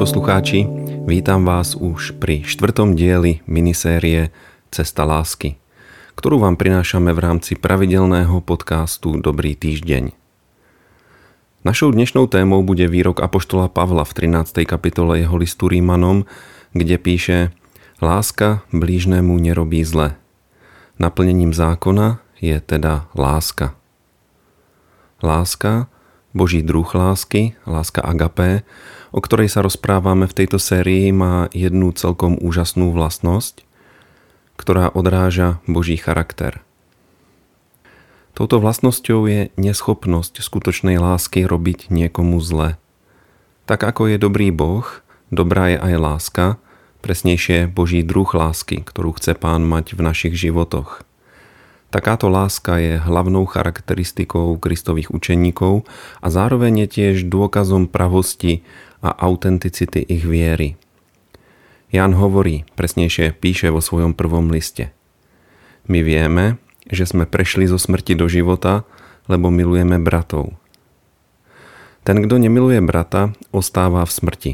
poslucháči, vítam vás už pri štvrtom dieli minisérie Cesta lásky, ktorú vám prinášame v rámci pravidelného podcastu Dobrý týždeň. Našou dnešnou témou bude výrok Apoštola Pavla v 13. kapitole jeho listu Rímanom, kde píše Láska blížnému nerobí zle. Naplnením zákona je teda láska. Láska, Boží druh lásky, láska agapé, o ktorej sa rozprávame v tejto sérii, má jednu celkom úžasnú vlastnosť, ktorá odráža Boží charakter. Touto vlastnosťou je neschopnosť skutočnej lásky robiť niekomu zle. Tak ako je dobrý Boh, dobrá je aj láska, presnejšie Boží druh lásky, ktorú chce Pán mať v našich životoch – Takáto láska je hlavnou charakteristikou kristových učeníkov a zároveň je tiež dôkazom pravosti a autenticity ich viery. Jan hovorí, presnejšie píše vo svojom prvom liste. My vieme, že sme prešli zo smrti do života, lebo milujeme bratov. Ten, kto nemiluje brata, ostáva v smrti.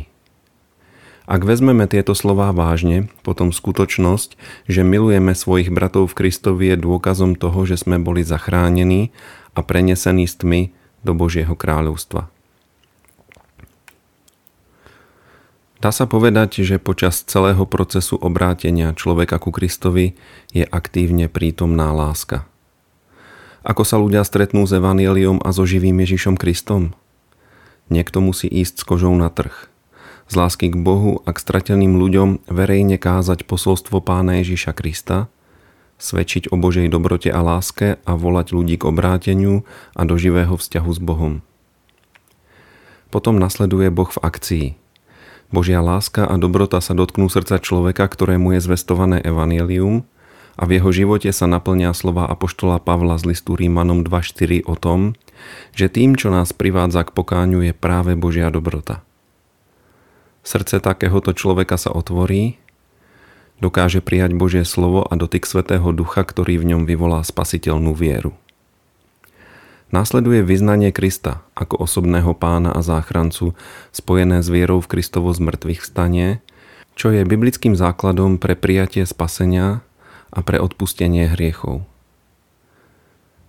Ak vezmeme tieto slová vážne, potom skutočnosť, že milujeme svojich bratov v Kristovi je dôkazom toho, že sme boli zachránení a prenesení s tmy do Božieho kráľovstva. Dá sa povedať, že počas celého procesu obrátenia človeka ku Kristovi je aktívne prítomná láska. Ako sa ľudia stretnú s Evangeliom a so živým Ježišom Kristom? Niekto musí ísť s kožou na trh – z lásky k Bohu a k strateným ľuďom verejne kázať posolstvo pána Ježiša Krista, svedčiť o Božej dobrote a láske a volať ľudí k obráteniu a do živého vzťahu s Bohom. Potom nasleduje Boh v akcii. Božia láska a dobrota sa dotknú srdca človeka, ktorému je zvestované evanelium a v jeho živote sa naplňa slova Apoštola Pavla z listu Rímanom 2.4 o tom, že tým, čo nás privádza k pokáňu, je práve Božia dobrota. Srdce takéhoto človeka sa otvorí, dokáže prijať Božie slovo a dotyk Svetého Ducha, ktorý v ňom vyvolá spasiteľnú vieru. Následuje vyznanie Krista ako osobného pána a záchrancu spojené s vierou v Kristovo zmrtvých vstanie, čo je biblickým základom pre prijatie spasenia a pre odpustenie hriechov.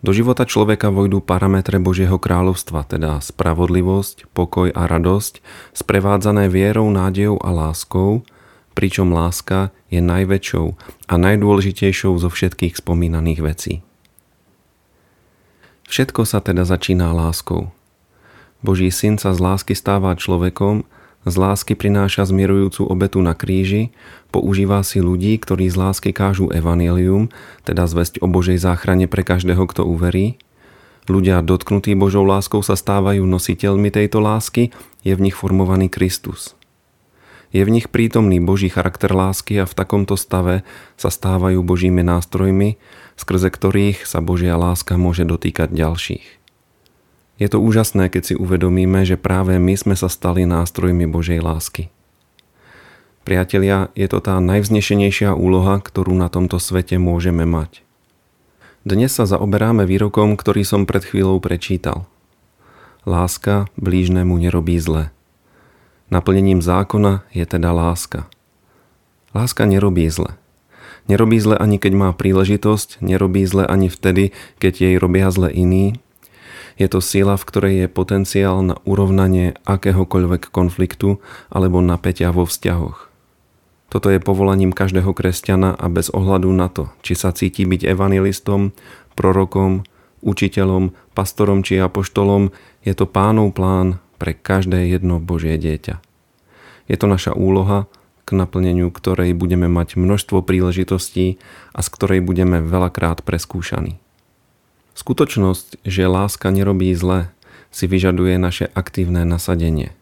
Do života človeka vojdú parametre Božieho kráľovstva, teda spravodlivosť, pokoj a radosť, sprevádzané vierou, nádejou a láskou, pričom láska je najväčšou a najdôležitejšou zo všetkých spomínaných vecí. Všetko sa teda začína láskou. Boží syn sa z lásky stáva človekom z lásky prináša zmierujúcu obetu na kríži, používa si ľudí, ktorí z lásky kážu evanelium, teda zväzť o Božej záchrane pre každého, kto uverí. Ľudia dotknutí Božou láskou sa stávajú nositeľmi tejto lásky, je v nich formovaný Kristus. Je v nich prítomný Boží charakter lásky a v takomto stave sa stávajú Božími nástrojmi, skrze ktorých sa Božia láska môže dotýkať ďalších. Je to úžasné, keď si uvedomíme, že práve my sme sa stali nástrojmi Božej lásky. Priatelia, je to tá najvznešenejšia úloha, ktorú na tomto svete môžeme mať. Dnes sa zaoberáme výrokom, ktorý som pred chvíľou prečítal. Láska blížnemu nerobí zle. Naplnením zákona je teda láska. Láska nerobí zle. Nerobí zle ani keď má príležitosť, nerobí zle ani vtedy, keď jej robia zle iní, je to sila, v ktorej je potenciál na urovnanie akéhokoľvek konfliktu alebo napätia vo vzťahoch. Toto je povolaním každého kresťana a bez ohľadu na to, či sa cíti byť evangelistom, prorokom, učiteľom, pastorom či apoštolom, je to pánov plán pre každé jedno Božie dieťa. Je to naša úloha, k naplneniu ktorej budeme mať množstvo príležitostí a z ktorej budeme veľakrát preskúšaní. Skutočnosť, že láska nerobí zle, si vyžaduje naše aktívne nasadenie.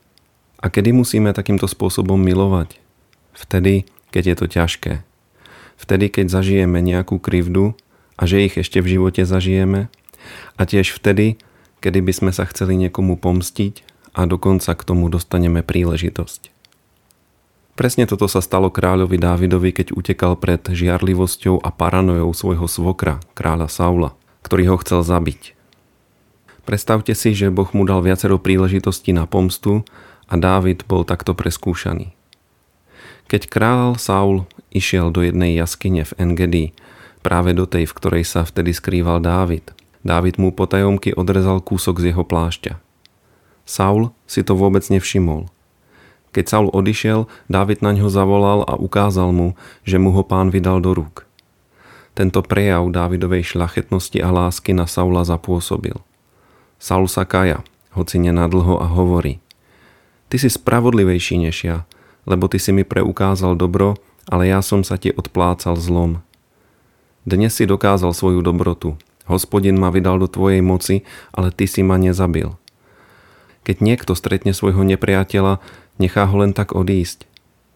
A kedy musíme takýmto spôsobom milovať? Vtedy, keď je to ťažké. Vtedy, keď zažijeme nejakú krivdu a že ich ešte v živote zažijeme. A tiež vtedy, kedy by sme sa chceli niekomu pomstiť a dokonca k tomu dostaneme príležitosť. Presne toto sa stalo kráľovi Dávidovi, keď utekal pred žiarlivosťou a paranojou svojho svokra, kráľa Saula ktorý ho chcel zabiť. Predstavte si, že Boh mu dal viacero príležitostí na pomstu a Dávid bol takto preskúšaný. Keď král Saul išiel do jednej jaskyne v Engedi, práve do tej, v ktorej sa vtedy skrýval Dávid, Dávid mu potajomky odrezal kúsok z jeho plášťa. Saul si to vôbec nevšimol. Keď Saul odišiel, Dávid na ňo zavolal a ukázal mu, že mu ho pán vydal do rúk. Tento prejav Dávidovej šlachetnosti a lásky na Saula zapôsobil. Saul sa kaja, hoci nenadlho a hovorí Ty si spravodlivejší než ja, lebo ty si mi preukázal dobro, ale ja som sa ti odplácal zlom. Dnes si dokázal svoju dobrotu. Hospodin ma vydal do tvojej moci, ale ty si ma nezabil. Keď niekto stretne svojho nepriateľa, nechá ho len tak odísť.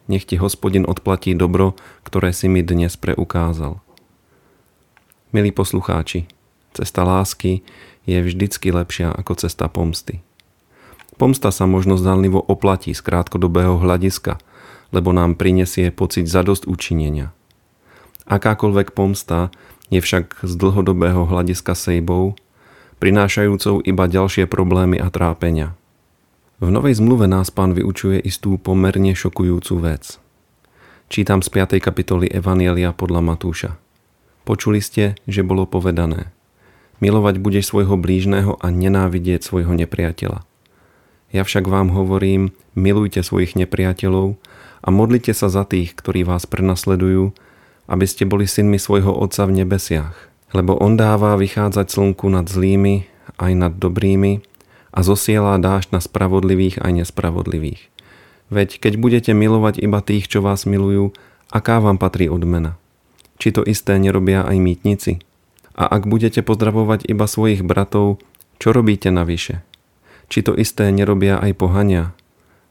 Nech ti hospodin odplatí dobro, ktoré si mi dnes preukázal. Milí poslucháči, cesta lásky je vždycky lepšia ako cesta pomsty. Pomsta sa možno zdanlivo oplatí z krátkodobého hľadiska, lebo nám prinesie pocit zadost učinenia. Akákoľvek pomsta je však z dlhodobého hľadiska sejbou, prinášajúcou iba ďalšie problémy a trápenia. V Novej zmluve nás pán vyučuje istú pomerne šokujúcu vec. Čítam z 5. kapitoly Evanielia podľa Matúša. Počuli ste, že bolo povedané. Milovať budeš svojho blížneho a nenávidieť svojho nepriateľa. Ja však vám hovorím, milujte svojich nepriateľov a modlite sa za tých, ktorí vás prenasledujú, aby ste boli synmi svojho Otca v nebesiach. Lebo On dáva vychádzať slnku nad zlými aj nad dobrými a zosiela dážď na spravodlivých aj nespravodlivých. Veď keď budete milovať iba tých, čo vás milujú, aká vám patrí odmena? Či to isté nerobia aj mýtnici? A ak budete pozdravovať iba svojich bratov, čo robíte navyše? či to isté nerobia aj pohania.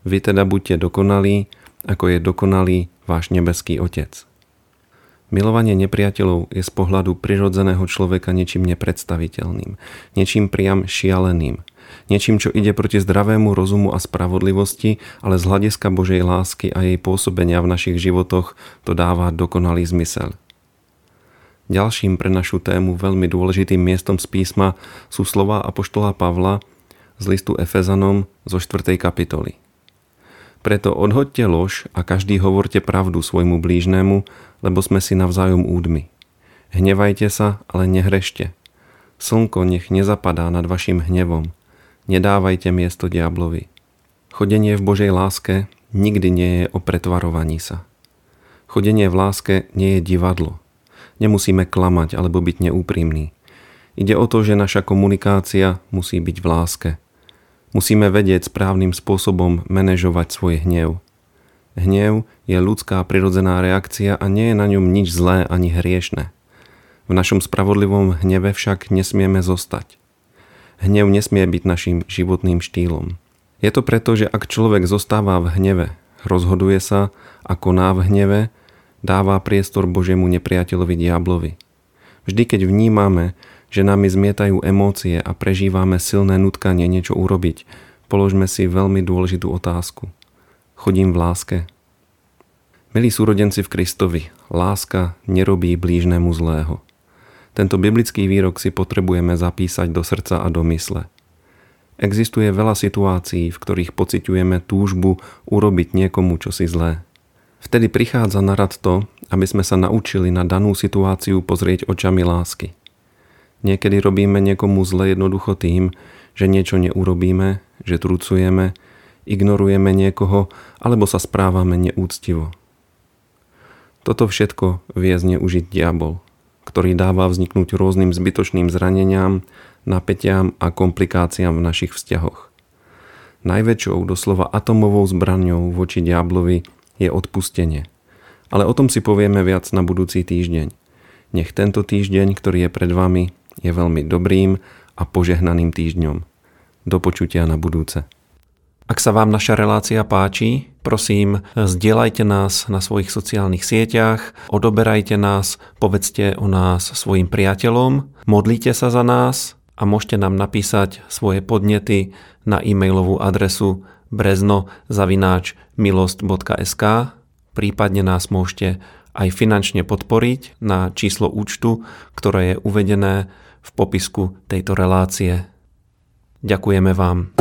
Vy teda buďte dokonalí, ako je dokonalý váš nebeský Otec. Milovanie nepriateľov je z pohľadu prirodzeného človeka niečím nepredstaviteľným, niečím priam šialeným, niečím, čo ide proti zdravému rozumu a spravodlivosti, ale z hľadiska Božej lásky a jej pôsobenia v našich životoch to dáva dokonalý zmysel. Ďalším pre našu tému veľmi dôležitým miestom z písma sú slova Apoštola Pavla, z listu Efezanom zo 4. kapitoly. Preto odhoďte lož a každý hovorte pravdu svojmu blížnemu, lebo sme si navzájom údmi. Hnevajte sa, ale nehrešte. Slnko nech nezapadá nad vašim hnevom. Nedávajte miesto diablovi. Chodenie v Božej láske nikdy nie je o pretvarovaní sa. Chodenie v láske nie je divadlo. Nemusíme klamať alebo byť neúprimní. Ide o to, že naša komunikácia musí byť v láske – Musíme vedieť správnym spôsobom manažovať svoj hnev. Hnev je ľudská prirodzená reakcia a nie je na ňom nič zlé ani hriešne. V našom spravodlivom hneve však nesmieme zostať. Hnev nesmie byť našim životným štýlom. Je to preto, že ak človek zostáva v hneve, rozhoduje sa a koná v hneve, dáva priestor Božiemu nepriateľovi diablovi. Vždy, keď vnímame, že nami zmietajú emócie a prežívame silné nutkanie niečo urobiť, položme si veľmi dôležitú otázku. Chodím v láske? Milí súrodenci v Kristovi, láska nerobí blížnemu zlého. Tento biblický výrok si potrebujeme zapísať do srdca a do mysle. Existuje veľa situácií, v ktorých pociťujeme túžbu urobiť niekomu čosi zlé. Vtedy prichádza na rad to, aby sme sa naučili na danú situáciu pozrieť očami lásky. Niekedy robíme niekomu zle jednoducho tým, že niečo neurobíme, že trucujeme, ignorujeme niekoho alebo sa správame neúctivo. Toto všetko vie zneužiť diabol, ktorý dáva vzniknúť rôznym zbytočným zraneniam, napätiam a komplikáciám v našich vzťahoch. Najväčšou doslova atomovou zbraňou voči diablovi je odpustenie. Ale o tom si povieme viac na budúci týždeň. Nech tento týždeň, ktorý je pred vami, je veľmi dobrým a požehnaným týždňom. Do počutia na budúce. Ak sa vám naša relácia páči, prosím, zdieľajte nás na svojich sociálnych sieťach, odoberajte nás, povedzte o nás svojim priateľom, modlite sa za nás a môžete nám napísať svoje podnety na e-mailovú adresu brezno.milost.sk prípadne nás môžete aj finančne podporiť na číslo účtu, ktoré je uvedené v popisku tejto relácie. Ďakujeme vám.